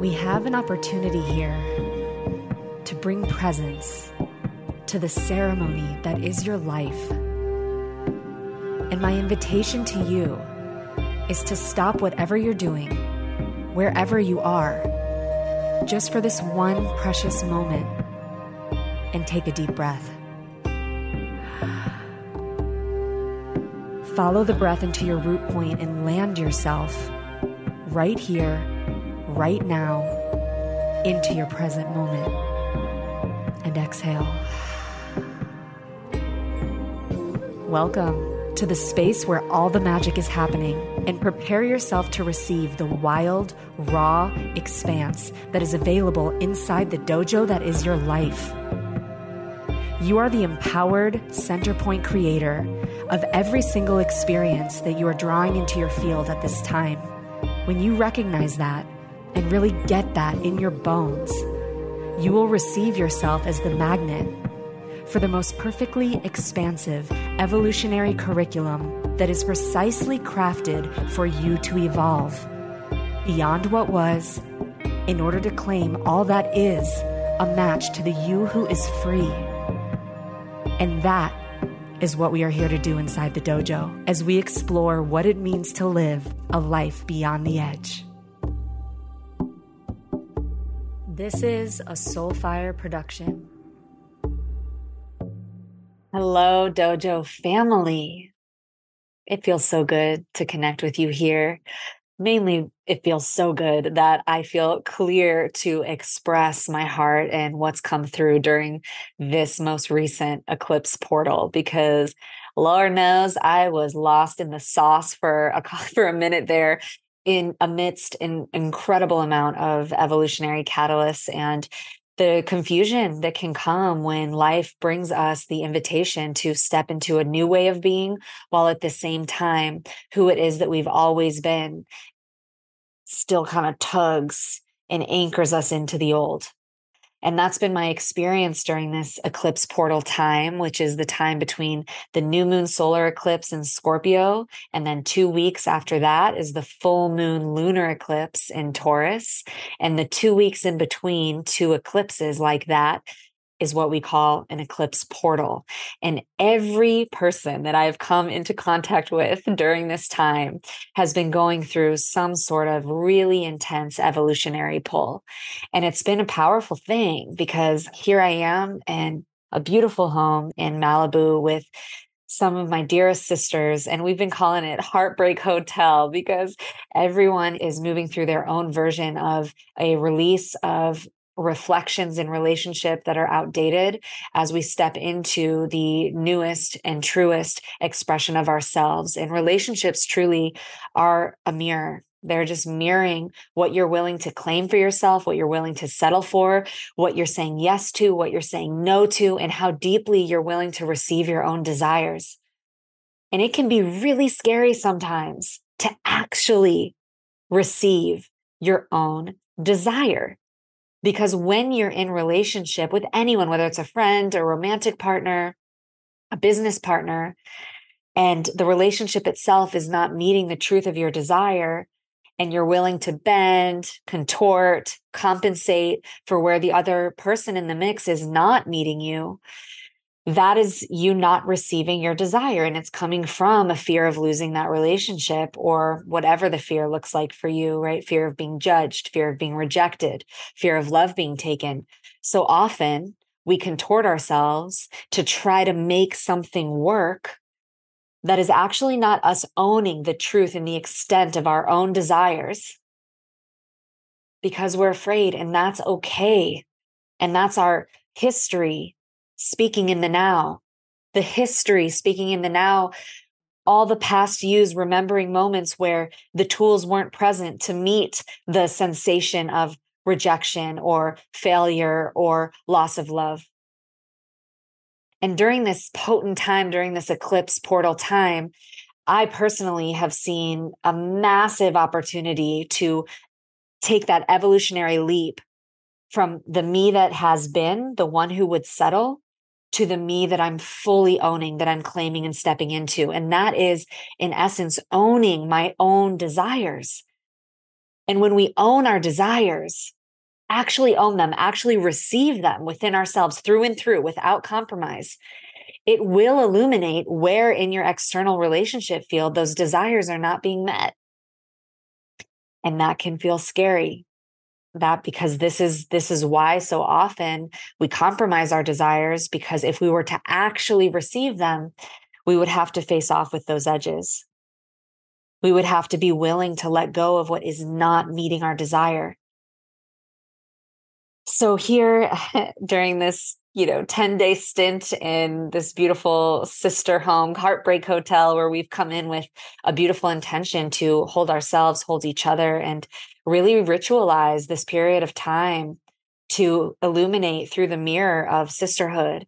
We have an opportunity here to bring presence to the ceremony that is your life. And my invitation to you is to stop whatever you're doing, wherever you are, just for this one precious moment and take a deep breath. Follow the breath into your root point and land yourself right here, right now, into your present moment. And exhale. Welcome to the space where all the magic is happening and prepare yourself to receive the wild, raw expanse that is available inside the dojo that is your life. You are the empowered center point creator of every single experience that you are drawing into your field at this time. When you recognize that and really get that in your bones, you will receive yourself as the magnet for the most perfectly expansive evolutionary curriculum that is precisely crafted for you to evolve beyond what was in order to claim all that is a match to the you who is free. And that is what we are here to do inside the dojo as we explore what it means to live a life beyond the edge. This is a Soulfire production. Hello, Dojo family. It feels so good to connect with you here. Mainly, it feels so good that I feel clear to express my heart and what's come through during this most recent eclipse portal because Lord knows I was lost in the sauce for a for a minute there in amidst an incredible amount of evolutionary catalysts and the confusion that can come when life brings us the invitation to step into a new way of being while at the same time who it is that we've always been still kind of tugs and anchors us into the old and that's been my experience during this eclipse portal time, which is the time between the new moon solar eclipse in Scorpio. And then two weeks after that is the full moon lunar eclipse in Taurus. And the two weeks in between two eclipses like that is what we call an eclipse portal. And every person that I've come into contact with during this time has been going through some sort of really intense evolutionary pull. And it's been a powerful thing because here I am in a beautiful home in Malibu with some of my dearest sisters, and we've been calling it Heartbreak Hotel because everyone is moving through their own version of a release of reflections in relationship that are outdated as we step into the newest and truest expression of ourselves. And relationships truly are a mirror. They're just mirroring what you're willing to claim for yourself, what you're willing to settle for, what you're saying yes to, what you're saying no to, and how deeply you're willing to receive your own desires. And it can be really scary sometimes to actually receive your own desire because when you're in relationship with anyone, whether it's a friend, a romantic partner, a business partner, and the relationship itself is not meeting the truth of your desire, and you're willing to bend, contort, compensate for where the other person in the mix is not meeting you, that is you not receiving your desire. And it's coming from a fear of losing that relationship or whatever the fear looks like for you, right? Fear of being judged, fear of being rejected, fear of love being taken. So often we contort ourselves to try to make something work that is actually not us owning the truth and the extent of our own desires because we're afraid. And that's okay. And that's our history speaking in the now, the history speaking in the now, all the past yous remembering moments where the tools weren't present to meet the sensation of rejection or failure or loss of love. And during this potent time, during this eclipse portal time, I personally have seen a massive opportunity to take that evolutionary leap from the me that has been, the one who would settle, to the me that I'm fully owning, that I'm claiming and stepping into. And that is, in essence, owning my own desires. And when we own our desires, actually own them, actually receive them within ourselves through and through without compromise, it will illuminate where in your external relationship field those desires are not being met. And that can feel scary. That because this is this is why so often we compromise our desires because if we were to actually receive them, we would have to face off with those edges. We would have to be willing to let go of what is not meeting our desire. So here during this, you know, 10 day stint in this beautiful sister home, Heartbreak Hotel, where we've come in with a beautiful intention to hold ourselves, hold each other, and really ritualize this period of time to illuminate through the mirror of sisterhood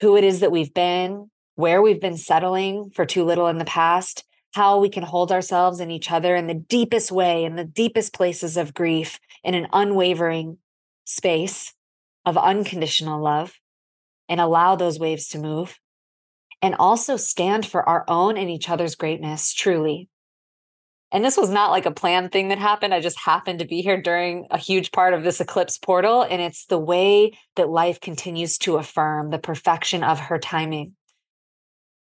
who it is that we've been, where we've been settling for too little in the past, how we can hold ourselves and each other in the deepest way, in the deepest places of grief, in an unwavering space of unconditional love, and allow those waves to move. And also stand for our own and each other's greatness, truly. And this was not like a planned thing that happened. I just happened to be here during a huge part of this eclipse portal. And it's the way that life continues to affirm the perfection of her timing.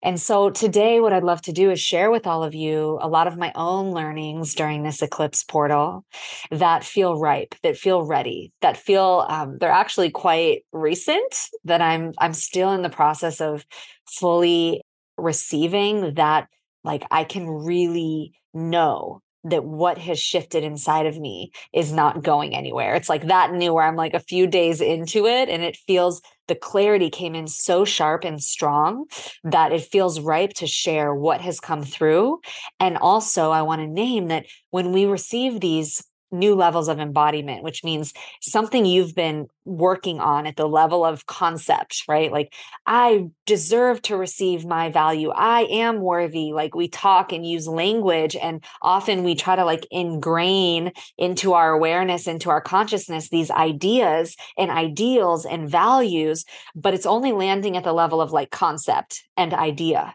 And so today, what I'd love to do is share with all of you a lot of my own learnings during this eclipse portal that feel ripe, that feel ready, that feel um, they're actually quite recent. That I'm I'm still in the process of fully receiving. That like I can really know that what has shifted inside of me is not going anywhere. It's like that new where I'm like a few days into it and it feels the clarity came in so sharp and strong that it feels ripe to share what has come through. And also, I want to name that when we receive these new levels of embodiment, which means something you've been working on at the level of concept, right? Like, I deserve to receive my value. I am worthy. Like, we talk and use language, and often we try to like ingrain into our awareness, into our consciousness, these ideas and ideals and values, but it's only landing at the level of like concept and idea.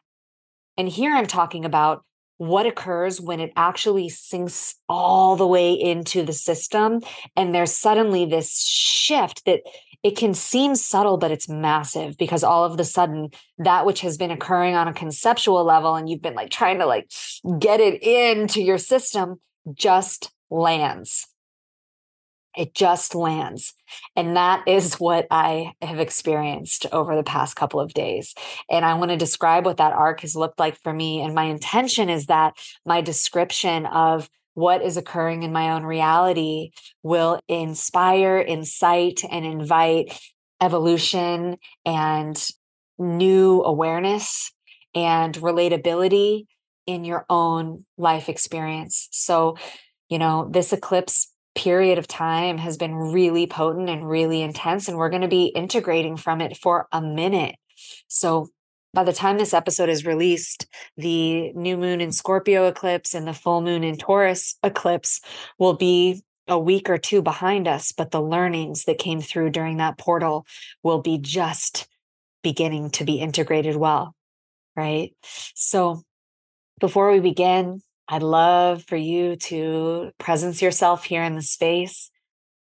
And here I'm talking about what occurs when it actually sinks all the way into the system and there's suddenly this shift that it can seem subtle but it's massive because all of the sudden that which has been occurring on a conceptual level and you've been like trying to like get it into your system just lands it just lands. And that is what I have experienced over the past couple of days. And I want to describe what that arc has looked like for me. And my intention is that my description of what is occurring in my own reality will inspire, incite, and invite evolution and new awareness and relatability in your own life experience. So, you know, this eclipse period of time has been really potent and really intense. And we're going to be integrating from it for a minute. So, by the time this episode is released, the new moon in Scorpio eclipse and the full moon in Taurus eclipse will be a week or two behind us. But the learnings that came through during that portal will be just beginning to be integrated well. Right. So, before we begin, I'd love for you to presence yourself here in the space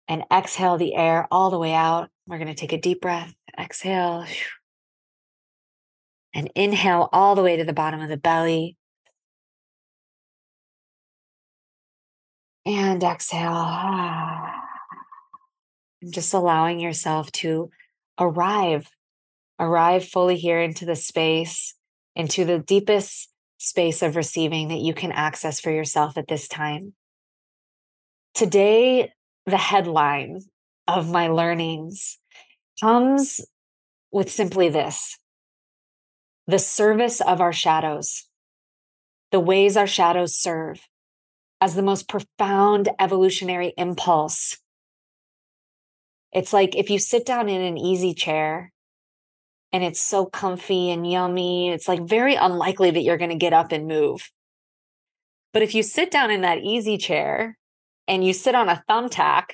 and exhale the air all the way out. We're going to take a deep breath, exhale, and inhale all the way to the bottom of the belly. And exhale. And just allowing yourself to arrive, arrive fully here into the space, into the deepest space of receiving that you can access for yourself at this time. Today, the headline of my learnings comes with simply this the service of our shadows, the ways our shadows serve as the most profound evolutionary impulse. It's like if you sit down in an easy chair and it's so comfy and yummy. It's like very unlikely that you're going to get up and move. But if you sit down in that easy chair and you sit on a thumbtack,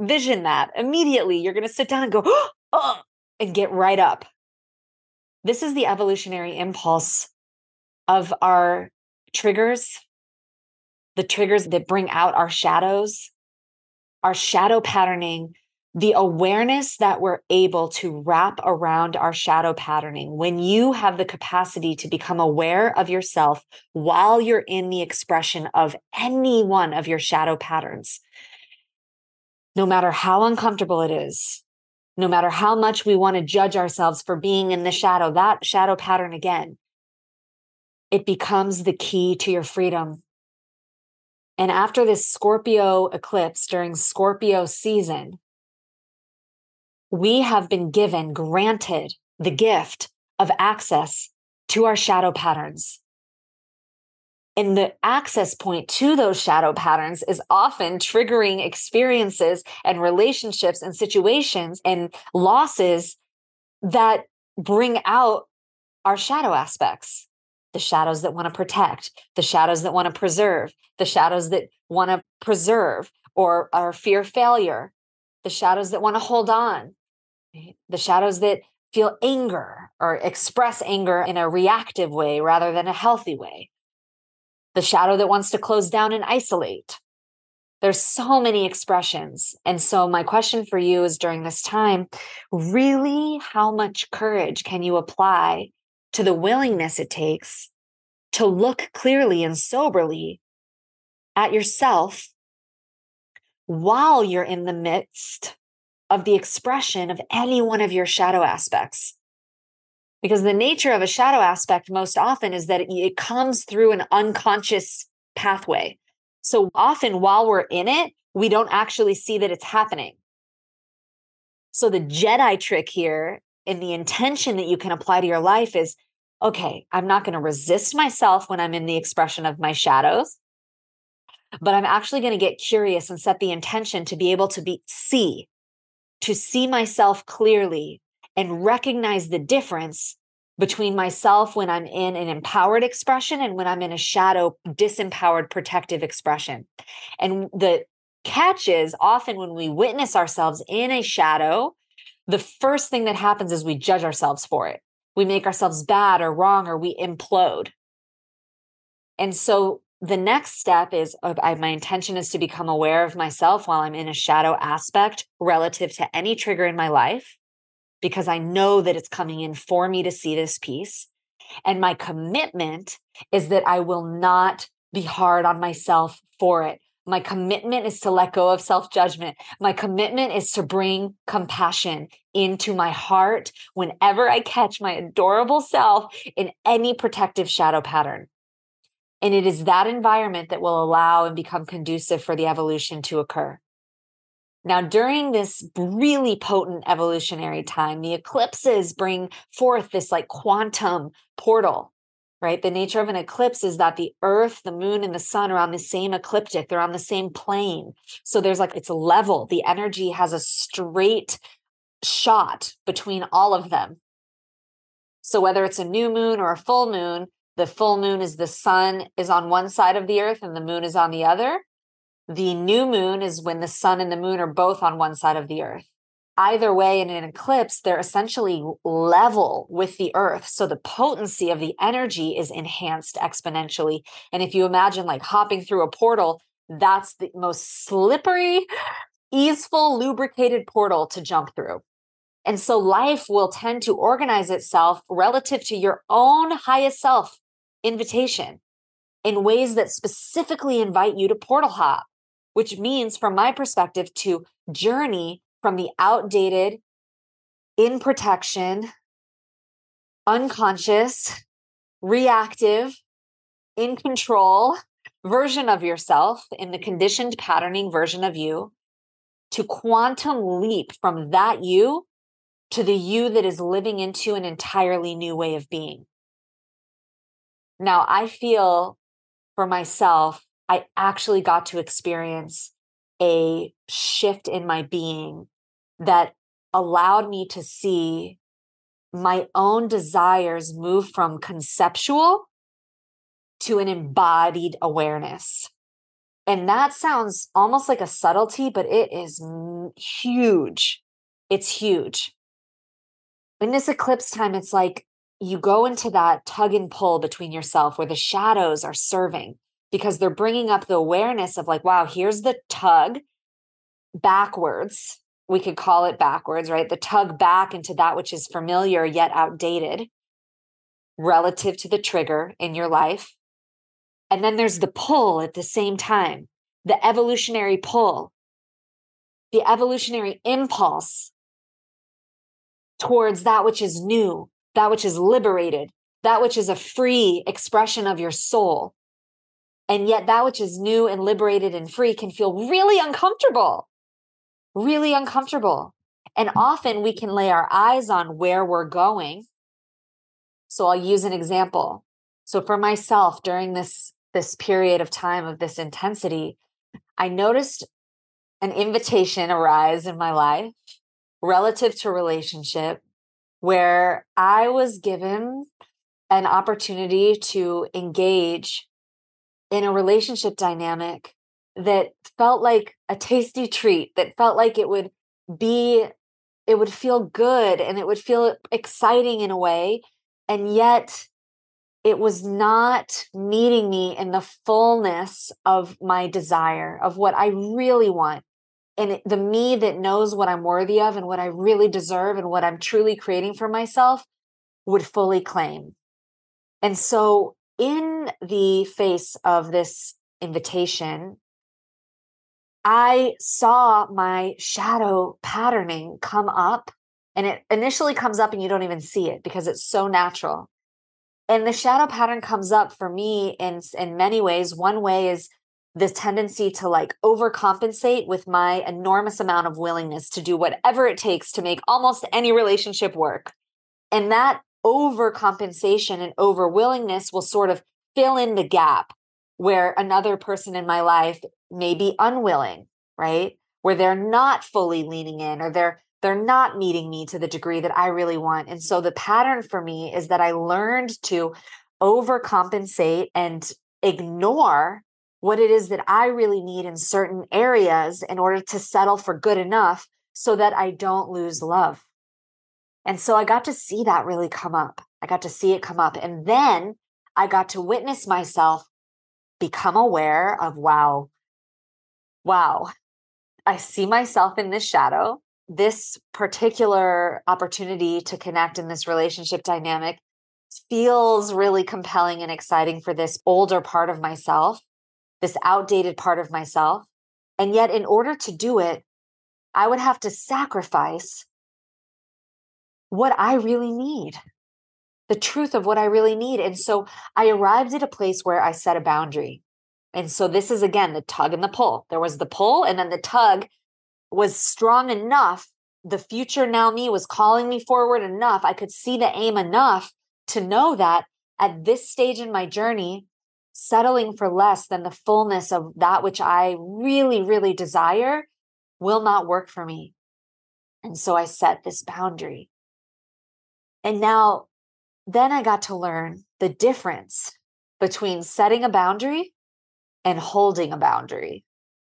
vision that immediately you're going to sit down and go, oh, and get right up. This is the evolutionary impulse of our triggers, the triggers that bring out our shadows, our shadow patterning, the awareness that we're able to wrap around our shadow patterning, when you have the capacity to become aware of yourself while you're in the expression of any one of your shadow patterns, no matter how uncomfortable it is, no matter how much we want to judge ourselves for being in the shadow, that shadow pattern again, it becomes the key to your freedom. And after this Scorpio eclipse during Scorpio season, we have been given, granted the gift of access to our shadow patterns. And the access point to those shadow patterns is often triggering experiences and relationships and situations and losses that bring out our shadow aspects the shadows that want to protect, the shadows that want to preserve, the shadows that want to preserve or, or fear failure, the shadows that want to hold on, the shadows that feel anger or express anger in a reactive way rather than a healthy way, the shadow that wants to close down and isolate. There's so many expressions. And so, my question for you is during this time really, how much courage can you apply to the willingness it takes to look clearly and soberly at yourself while you're in the midst of the expression of any one of your shadow aspects. Because the nature of a shadow aspect most often is that it, comes through an unconscious pathway. So often while we're in it, we don't actually see that it's happening. So the Jedi trick here and the intention that you can apply to your life is okay, I'm not going to resist myself when I'm in the expression of my shadows, but I'm actually going to get curious and set the intention to be able to be see, to see myself clearly and recognize the difference between myself when I'm in an empowered expression and when I'm in a shadow, disempowered, protective expression. And the catch is often when we witness ourselves in a shadow, the first thing that happens is we judge ourselves for it we make ourselves bad or wrong or we implode. And so the next step is uh, I, my intention is to become aware of myself while I'm in a shadow aspect relative to any trigger in my life, because I know that it's coming in for me to see this piece. And my commitment is that I will not be hard on myself for it. My commitment is to let go of self judgment. My commitment is to bring compassion into my heart whenever I catch my adorable self in any protective shadow pattern. And it is that environment that will allow and become conducive for the evolution to occur. Now, during this really potent evolutionary time, the eclipses bring forth this like quantum portal right? The nature of an eclipse is that the earth, the moon, and the sun are on the same ecliptic, they're on the same plane. So there's like, it's level. The energy has a straight shot between all of them. So whether it's a new moon or a full moon, the full moon is the sun is on one side of the earth and the moon is on the other. The new moon is when the sun and the moon are both on one side of the earth either way in an eclipse, they're essentially level with the earth. So the potency of the energy is enhanced exponentially. And if you imagine like hopping through a portal, that's the most slippery, easeful, lubricated portal to jump through. And so life will tend to organize itself relative to your own highest self invitation in ways that specifically invite you to portal hop, which means, from my perspective, to journey from the outdated, in protection, unconscious, reactive, in control version of yourself, in the conditioned patterning version of you, to quantum leap from that you to the you that is living into an entirely new way of being. Now, I feel for myself, I actually got to experience a shift in my being that allowed me to see my own desires move from conceptual to an embodied awareness. And that sounds almost like a subtlety, but it is huge. It's huge. In this eclipse time, it's like you go into that tug and pull between yourself where the shadows are serving because they're bringing up the awareness of like, wow, here's the tug backwards. We could call it backwards, right? The tug back into that which is familiar yet outdated relative to the trigger in your life. And then there's the pull at the same time, the evolutionary pull, the evolutionary impulse towards that which is new, that which is liberated, that which is a free expression of your soul. And yet, that which is new and liberated and free can feel really uncomfortable, really uncomfortable. And often we can lay our eyes on where we're going. So I'll use an example. So for myself during this this period of time of this intensity, I noticed an invitation arise in my life relative to relationship where I was given an opportunity to engage in a relationship dynamic that felt like a tasty treat, that felt like it would be, it would feel good and it would feel exciting in a way. And yet, it was not meeting me in the fullness of my desire, of what I really want. And the me that knows what I'm worthy of and what I really deserve and what I'm truly creating for myself would fully claim. And so, in the face of this invitation, I saw my shadow patterning come up. And it initially comes up and you don't even see it because it's so natural and the shadow pattern comes up for me in in many ways one way is this tendency to like overcompensate with my enormous amount of willingness to do whatever it takes to make almost any relationship work and that overcompensation and over willingness will sort of fill in the gap where another person in my life may be unwilling right where they're not fully leaning in or they're they're not meeting me to the degree that I really want. And so the pattern for me is that I learned to overcompensate and ignore what it is that I really need in certain areas in order to settle for good enough so that I don't lose love. And so I got to see that really come up. I got to see it come up. And then I got to witness myself become aware of wow, wow, I see myself in this shadow this particular opportunity to connect in this relationship dynamic feels really compelling and exciting for this older part of myself, this outdated part of myself. And yet, in order to do it, I would have to sacrifice what I really need, the truth of what I really need. And so I arrived at a place where I set a boundary. And so this is again the tug and the pull. There was the pull, and then the tug was strong enough. The future now me was calling me forward enough. I could see the aim enough to know that at this stage in my journey, settling for less than the fullness of that which I really, really desire will not work for me. And so I set this boundary. And now, then I got to learn the difference between setting a boundary and holding a boundary.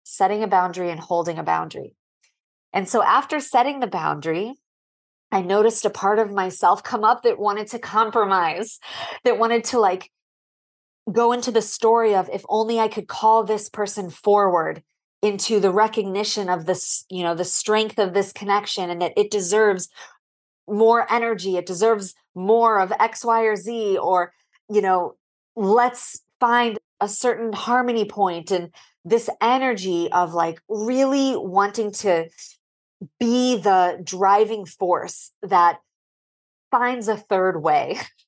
Setting a boundary and holding a boundary. And so after setting the boundary, I noticed a part of myself come up that wanted to compromise, that wanted to like go into the story of if only I could call this person forward into the recognition of this, you know, the strength of this connection and that it deserves more energy, it deserves more of X, Y, or Z, or, you know, let's find a certain harmony point and this energy of like really wanting to be the driving force that finds a third way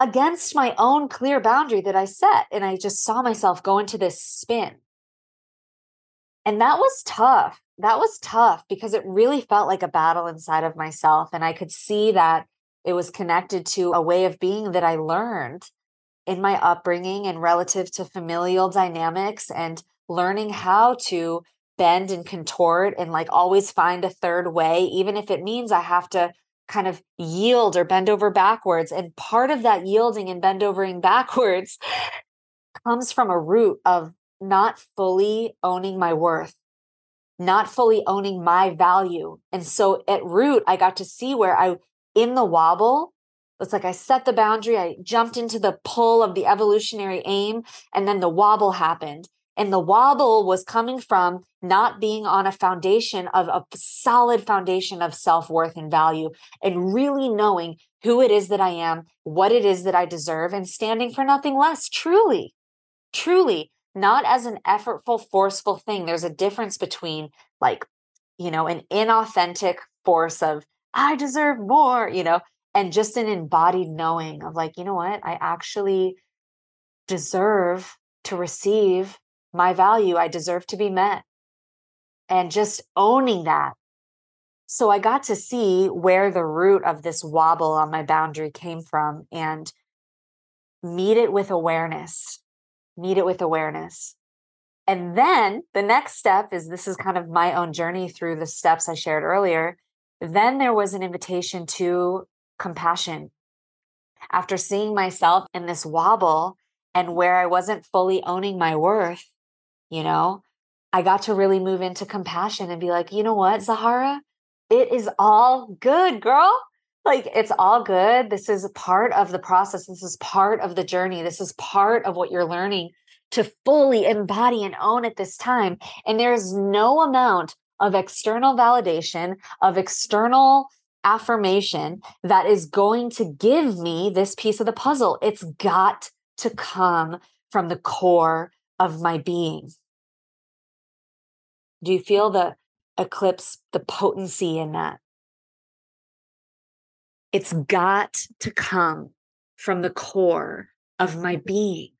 against my own clear boundary that I set. And I just saw myself go into this spin. And that was tough. That was tough because it really felt like a battle inside of myself. And I could see that it was connected to a way of being that I learned in my upbringing and relative to familial dynamics and learning how to bend and contort and like always find a third way, even if it means I have to kind of yield or bend over backwards. And part of that yielding and bend overing backwards comes from a root of not fully owning my worth, not fully owning my value. And so at root, I got to see where I, in the wobble, It's like I set the boundary, I jumped into the pull of the evolutionary aim, and then the wobble happened. And the wobble was coming from not being on a foundation of a solid foundation of self worth and value, and really knowing who it is that I am, what it is that I deserve, and standing for nothing less. Truly, truly, not as an effortful, forceful thing. There's a difference between like, you know, an inauthentic force of, I deserve more, you know, and just an embodied knowing of like, you know what, I actually deserve to receive my value. I deserve to be met. And just owning that. So I got to see where the root of this wobble on my boundary came from and meet it with awareness. Meet it with awareness. And then the next step is this is kind of my own journey through the steps I shared earlier. Then there was an invitation to compassion. After seeing myself in this wobble and where I wasn't fully owning my worth, you know, I got to really move into compassion and be like, you know what, Zahara, it is all good, girl. Like it's all good. This is part of the process. This is part of the journey. This is part of what you're learning to fully embody and own at this time. And there's no amount of external validation, of external affirmation that is going to give me this piece of the puzzle. It's got to come from the core of my being. Do you feel the eclipse, the potency in that? It's got to come from the core of my being.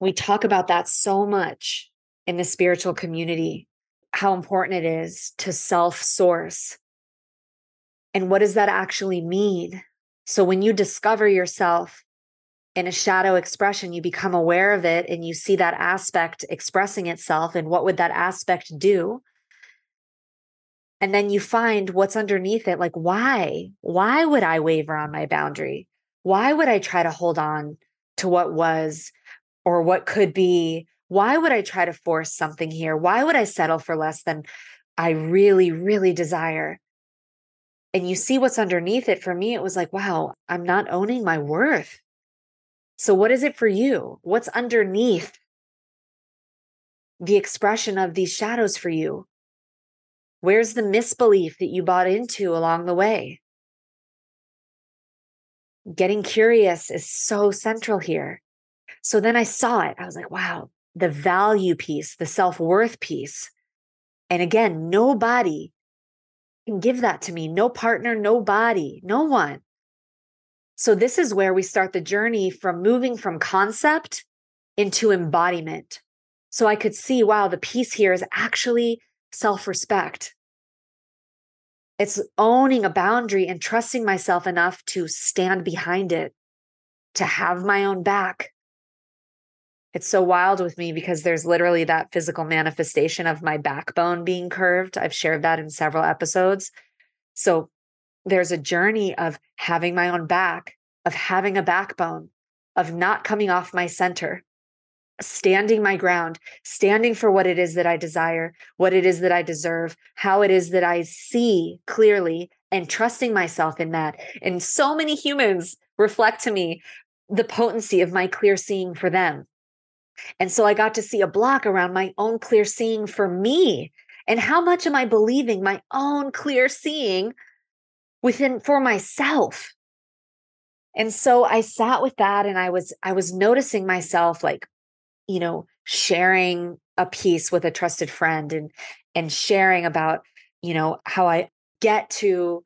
We talk about that so much in the spiritual community how important it is to self source. And what does that actually mean? So, when you discover yourself in a shadow expression, you become aware of it and you see that aspect expressing itself. And what would that aspect do? And then you find what's underneath it. Like, why? Why would I waver on my boundary? Why would I try to hold on to what was or what could be why would I try to force something here? Why would I settle for less than I really, really desire? And you see what's underneath it. For me, it was like, wow, I'm not owning my worth. So, what is it for you? What's underneath the expression of these shadows for you? Where's the misbelief that you bought into along the way? Getting curious is so central here. So then I saw it. I was like, wow, the value piece, the self worth piece. And again, nobody can give that to me. No partner, nobody, no one. So, this is where we start the journey from moving from concept into embodiment. So, I could see, wow, the piece here is actually self respect. It's owning a boundary and trusting myself enough to stand behind it, to have my own back, it's so wild with me because there's literally that physical manifestation of my backbone being curved. I've shared that in several episodes. So there's a journey of having my own back, of having a backbone, of not coming off my center, standing my ground, standing for what it is that I desire, what it is that I deserve, how it is that I see clearly, and trusting myself in that. And so many humans reflect to me the potency of my clear seeing for them and so I got to see a block around my own clear seeing for me. And how much am I believing my own clear seeing within for myself? And so I sat with that and I was I was noticing myself like, you know, sharing a piece with a trusted friend and and sharing about, you know, how I get to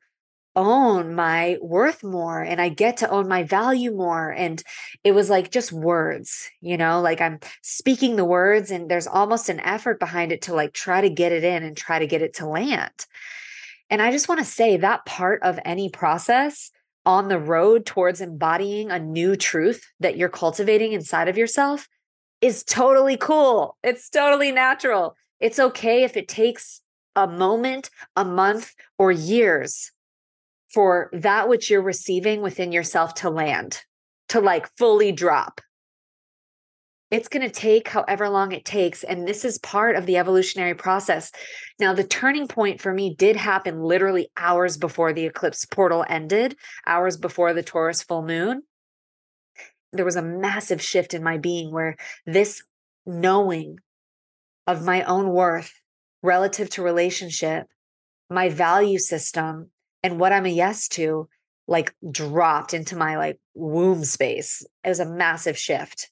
own my worth more and I get to own my value more. And it was like just words, you know, like I'm speaking the words and there's almost an effort behind it to like try to get it in and try to get it to land. And I just want to say that part of any process on the road towards embodying a new truth that you're cultivating inside of yourself is totally cool. It's totally natural. It's okay if it takes a moment, a month, or years for that which you're receiving within yourself to land, to like fully drop. It's going to take however long it takes. And this is part of the evolutionary process. Now, the turning point for me did happen literally hours before the eclipse portal ended, hours before the Taurus full moon. There was a massive shift in my being where this knowing of my own worth relative to relationship, my value system, and what I'm a yes to, like dropped into my like womb space. It was a massive shift.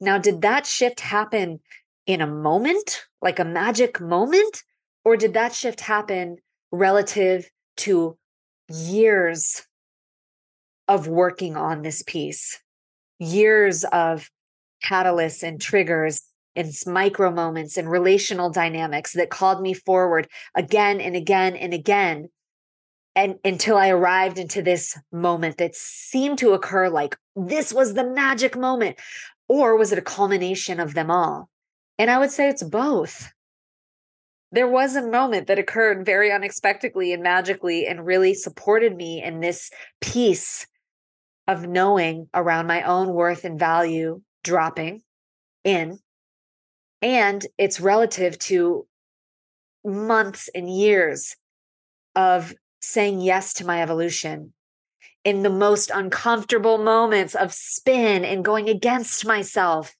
Now, did that shift happen in a moment, like a magic moment? Or did that shift happen relative to years of working on this piece, years of catalysts and triggers and micro moments and relational dynamics that called me forward again and again and again and until i arrived into this moment that seemed to occur like this was the magic moment or was it a culmination of them all? And I would say it's both. There was a moment that occurred very unexpectedly and magically and really supported me in this piece of knowing around my own worth and value dropping in. And it's relative to months and years of saying yes to my evolution in the most uncomfortable moments of spin and going against myself.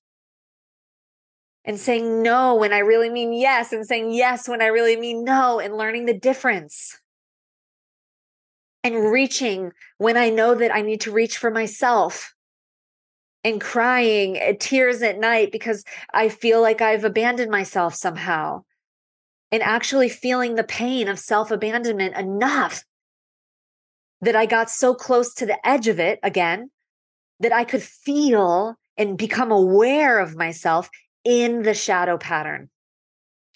And saying no when I really mean yes and saying yes when I really mean no and learning the difference. And reaching when I know that I need to reach for myself. And crying uh, tears at night because I feel like I've abandoned myself somehow. And actually feeling the pain of self abandonment enough that I got so close to the edge of it again that I could feel and become aware of myself in the shadow pattern.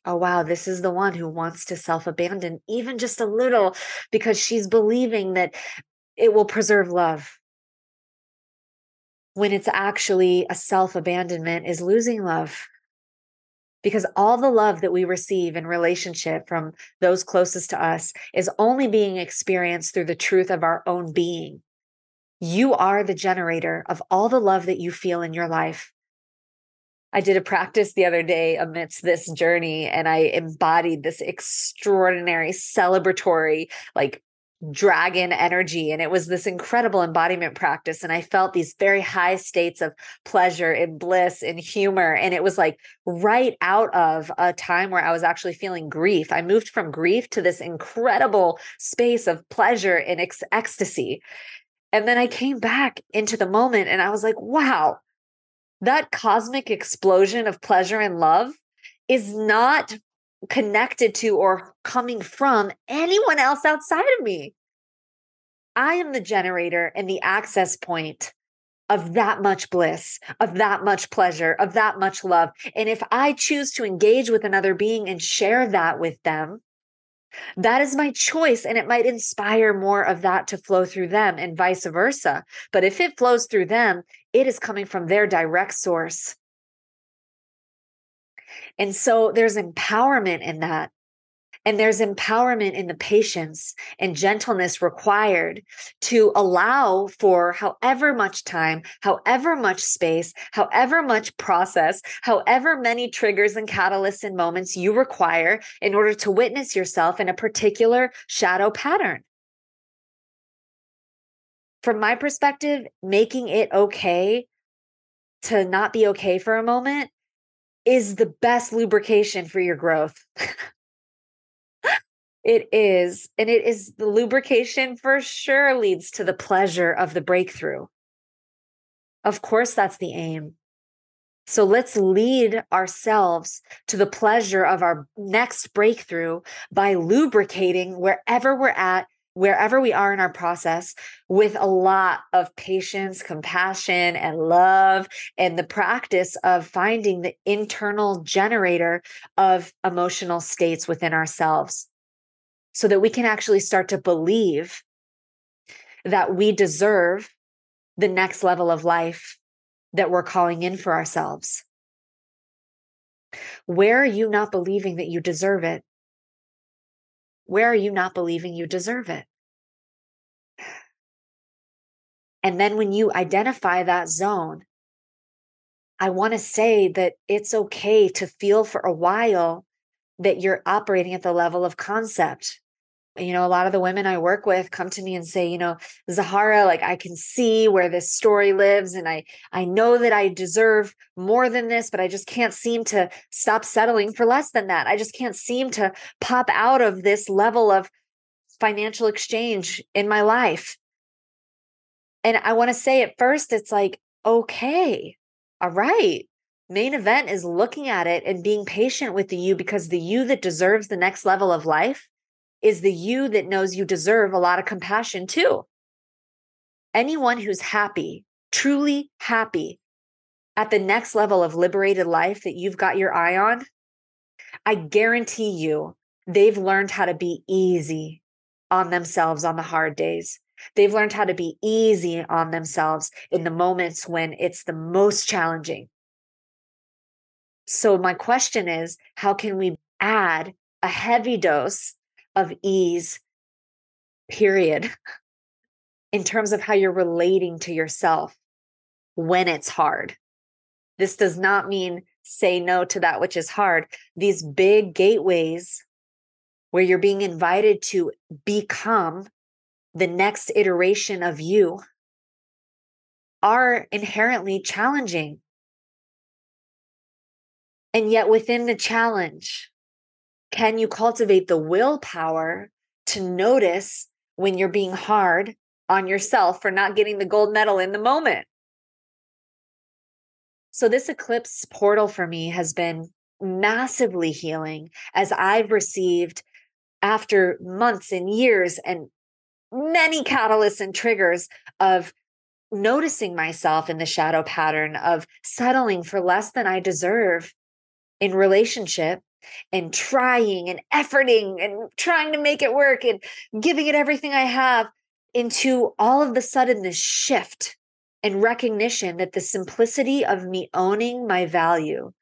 Oh, wow, this is the one who wants to self abandon, even just a little, because she's believing that it will preserve love. When it's actually a self abandonment, is losing love because all the love that we receive in relationship from those closest to us is only being experienced through the truth of our own being. You are the generator of all the love that you feel in your life. I did a practice the other day amidst this journey, and I embodied this extraordinary celebratory, like dragon energy. And it was this incredible embodiment practice. And I felt these very high states of pleasure and bliss and humor. And it was like right out of a time where I was actually feeling grief. I moved from grief to this incredible space of pleasure and ex- ecstasy. And then I came back into the moment and I was like, wow, that cosmic explosion of pleasure and love is not connected to or coming from anyone else outside of me. I am the generator and the access point of that much bliss, of that much pleasure, of that much love. And if I choose to engage with another being and share that with them, that is my choice. And it might inspire more of that to flow through them and vice versa. But if it flows through them, it is coming from their direct source. And so there's empowerment in that. And there's empowerment in the patience and gentleness required to allow for however much time, however much space, however much process, however many triggers and catalysts and moments you require in order to witness yourself in a particular shadow pattern. From my perspective, making it okay to not be okay for a moment is the best lubrication for your growth. it is. And it is the lubrication for sure leads to the pleasure of the breakthrough. Of course, that's the aim. So let's lead ourselves to the pleasure of our next breakthrough by lubricating wherever we're at wherever we are in our process with a lot of patience, compassion, and love, and the practice of finding the internal generator of emotional states within ourselves so that we can actually start to believe that we deserve the next level of life that we're calling in for ourselves. Where are you not believing that you deserve it? Where are you not believing you deserve it? And then when you identify that zone, I want to say that it's okay to feel for a while that you're operating at the level of concept. You know, a lot of the women I work with come to me and say, you know, Zahara, like I can see where this story lives and I I know that I deserve more than this, but I just can't seem to stop settling for less than that. I just can't seem to pop out of this level of financial exchange in my life. And I want to say at first, it's like, okay, all right. Main event is looking at it and being patient with the you because the you that deserves the next level of life is the you that knows you deserve a lot of compassion too. Anyone who's happy, truly happy at the next level of liberated life that you've got your eye on, I guarantee you they've learned how to be easy on themselves on the hard days. They've learned how to be easy on themselves in the moments when it's the most challenging. So, my question is how can we add a heavy dose of ease, period, in terms of how you're relating to yourself when it's hard? This does not mean say no to that which is hard. These big gateways where you're being invited to become the next iteration of you are inherently challenging. And yet, within the challenge, can you cultivate the willpower to notice when you're being hard on yourself for not getting the gold medal in the moment? So, this eclipse portal for me has been massively healing as I've received after months and years and many catalysts and triggers of noticing myself in the shadow pattern of settling for less than I deserve in relationship and trying and efforting and trying to make it work and giving it everything I have into all of the sudden this shift and recognition that the simplicity of me owning my value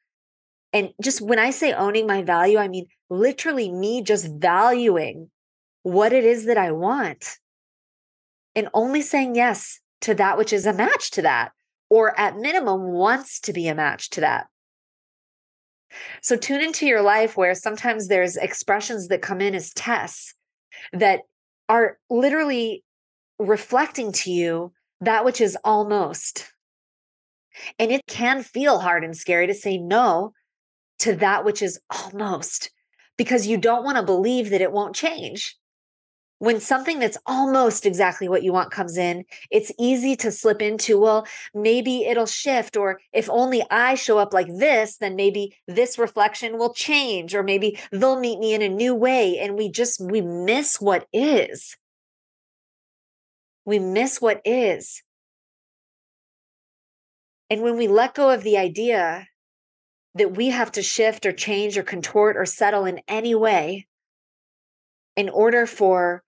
and just when I say owning my value, I mean literally me just valuing what it is that I want and only saying yes to that which is a match to that, or at minimum wants to be a match to that. So tune into your life where sometimes there's expressions that come in as tests that are literally reflecting to you that which is almost. And it can feel hard and scary to say no to that which is almost because you don't want to believe that it won't change. When something that's almost exactly what you want comes in, it's easy to slip into, well, maybe it'll shift, or if only I show up like this, then maybe this reflection will change, or maybe they'll meet me in a new way. And we just, we miss what is. We miss what is. And when we let go of the idea that we have to shift or change or contort or settle in any way in order for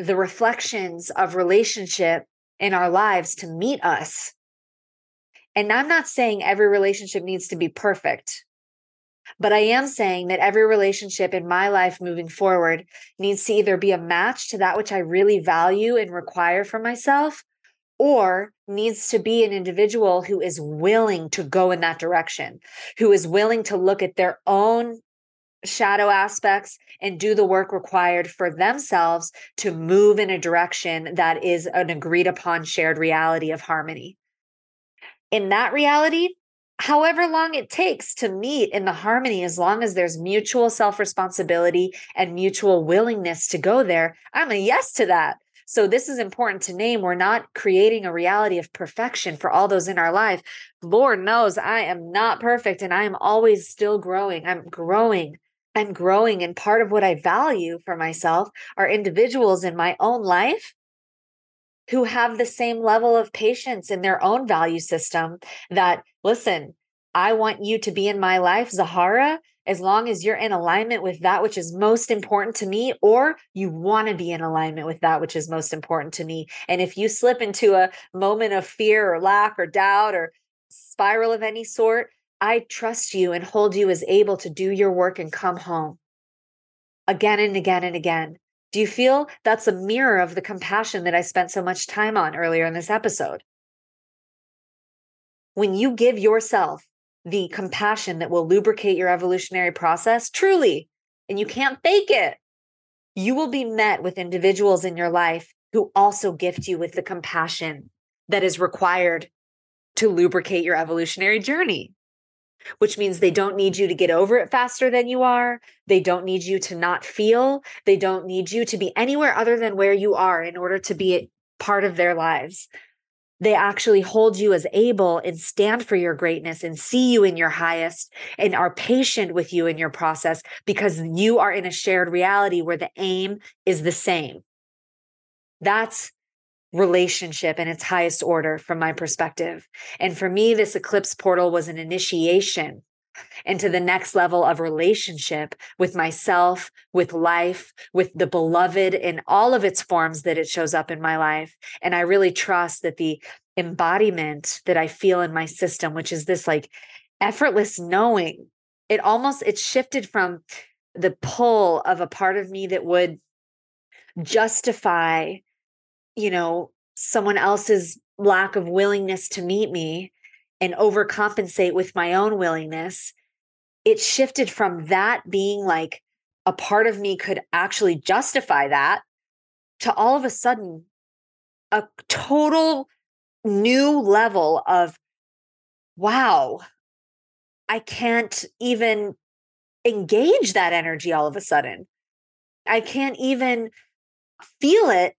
the reflections of relationship in our lives to meet us. And I'm not saying every relationship needs to be perfect, but I am saying that every relationship in my life moving forward needs to either be a match to that which I really value and require for myself, or needs to be an individual who is willing to go in that direction, who is willing to look at their own shadow aspects and do the work required for themselves to move in a direction that is an agreed upon shared reality of harmony. In that reality, however long it takes to meet in the harmony, as long as there's mutual self responsibility and mutual willingness to go there, I'm a yes to that. So, this is important to name. We're not creating a reality of perfection for all those in our life. Lord knows I am not perfect and I am always still growing. I'm growing. I'm growing. And part of what I value for myself are individuals in my own life who have the same level of patience in their own value system that, listen, I want you to be in my life, Zahara, as long as you're in alignment with that which is most important to me, or you want to be in alignment with that which is most important to me. And if you slip into a moment of fear or lack or doubt or spiral of any sort, I trust you and hold you as able to do your work and come home again and again and again. Do you feel that's a mirror of the compassion that I spent so much time on earlier in this episode? when you give yourself the compassion that will lubricate your evolutionary process, truly, and you can't fake it, you will be met with individuals in your life who also gift you with the compassion that is required to lubricate your evolutionary journey, which means they don't need you to get over it faster than you are. They don't need you to not feel. They don't need you to be anywhere other than where you are in order to be part of their lives. They actually hold you as able and stand for your greatness and see you in your highest and are patient with you in your process because you are in a shared reality where the aim is the same. That's relationship in its highest order from my perspective. And for me, this eclipse portal was an initiation into the next level of relationship with myself, with life, with the beloved in all of its forms that it shows up in my life. And I really trust that the embodiment that I feel in my system, which is this like effortless knowing, it almost it shifted from the pull of a part of me that would justify, you know, someone else's lack of willingness to meet me and overcompensate with my own willingness, it shifted from that being like a part of me could actually justify that to all of a sudden a total new level of wow, I can't even engage that energy all of a sudden. I can't even feel it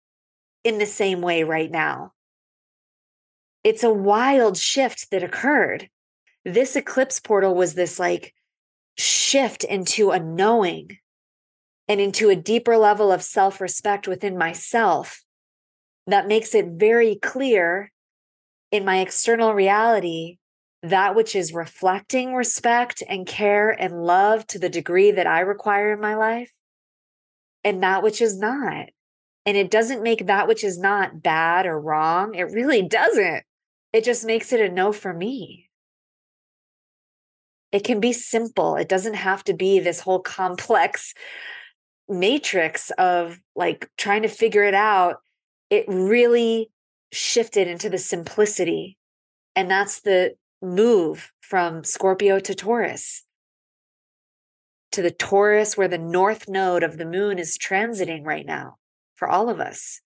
in the same way right now. It's a wild shift that occurred. This eclipse portal was this like shift into a knowing and into a deeper level of self respect within myself that makes it very clear in my external reality that which is reflecting respect and care and love to the degree that I require in my life, and that which is not. And it doesn't make that which is not bad or wrong. It really doesn't. It just makes it a no for me. It can be simple. It doesn't have to be this whole complex matrix of like trying to figure it out. It really shifted into the simplicity. And that's the move from Scorpio to Taurus, to the Taurus, where the north node of the moon is transiting right now for all of us.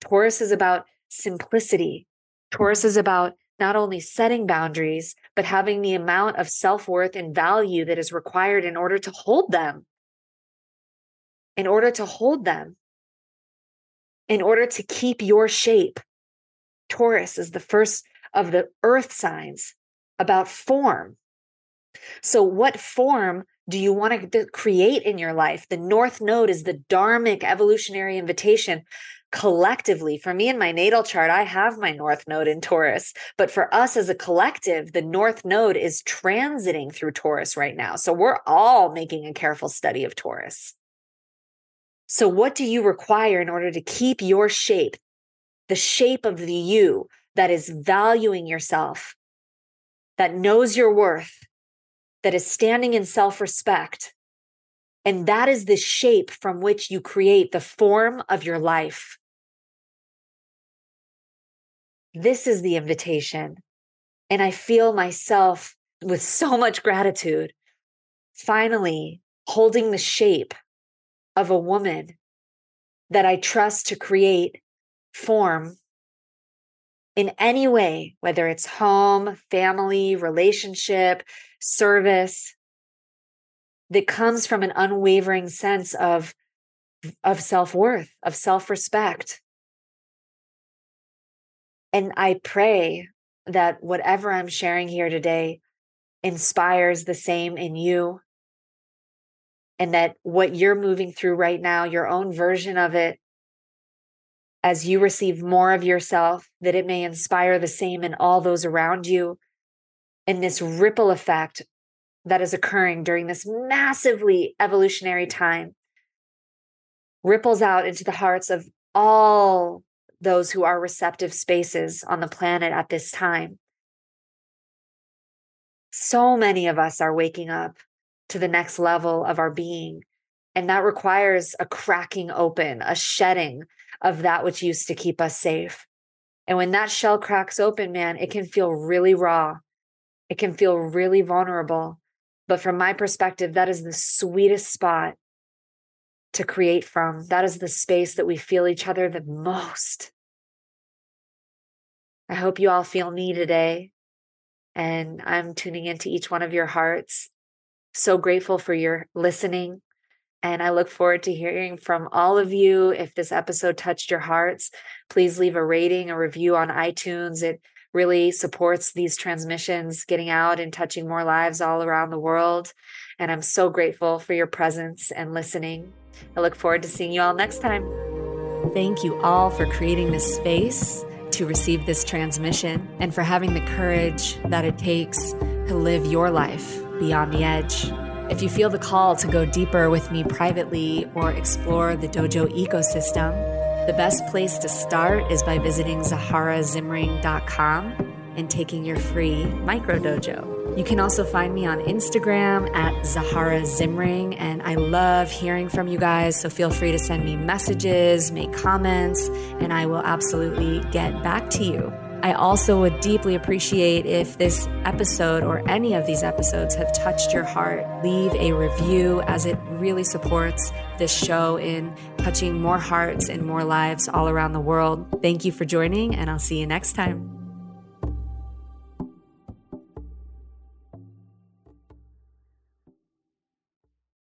Taurus is about simplicity. Taurus is about not only setting boundaries, but having the amount of self worth and value that is required in order to hold them. In order to hold them. In order to keep your shape. Taurus is the first of the earth signs about form. So, what form do you want to create in your life? The North Node is the Dharmic evolutionary invitation collectively. For me in my natal chart, I have my North Node in Taurus. But for us as a collective, the North Node is transiting through Taurus right now. So we're all making a careful study of Taurus. So, what do you require in order to keep your shape, the shape of the you that is valuing yourself, that knows your worth, that is standing in self respect. And mm-hmm. that is the shape from which you create the form of your life. This is the invitation. And I feel myself with so much gratitude, finally holding the shape of a woman that I trust to create form in any way, whether it's home, family, relationship, service, that comes from an unwavering sense of, of self worth, of self respect. And I pray that whatever I'm sharing here today inspires the same in you. And that what you're moving through right now, your own version of it, as you receive more of yourself, that it may inspire the same in all those around you. And this ripple effect that is occurring during this massively evolutionary time ripples out into the hearts of all those who are receptive spaces on the planet at this time. So many of us are waking up to the next level of our being. And that requires a cracking open, a shedding of that which used to keep us safe. And when that shell cracks open, man, it can feel really raw. It can feel really vulnerable. But from my perspective, that is the sweetest spot to create from. That is the space that we feel each other the most. I hope you all feel me today. And I'm tuning into each one of your hearts. So grateful for your listening. And I look forward to hearing from all of you. If this episode touched your hearts, please leave a rating, a review on iTunes. It really supports these transmissions getting out and touching more lives all around the world. And I'm so grateful for your presence and listening. I look forward to seeing you all next time. Thank you all for creating this space to receive this transmission and for having the courage that it takes to live your life beyond the edge. If you feel the call to go deeper with me privately or explore the dojo ecosystem, the best place to start is by visiting zaharazimring.com and taking your free micro dojo. You can also find me on Instagram at Zahara Zimring, and I love hearing from you guys. So feel free to send me messages, make comments, and I will absolutely get back to you. I also would deeply appreciate if this episode or any of these episodes have touched your heart. Leave a review as it really supports this show in touching more hearts and more lives all around the world. Thank you for joining, and I'll see you next time.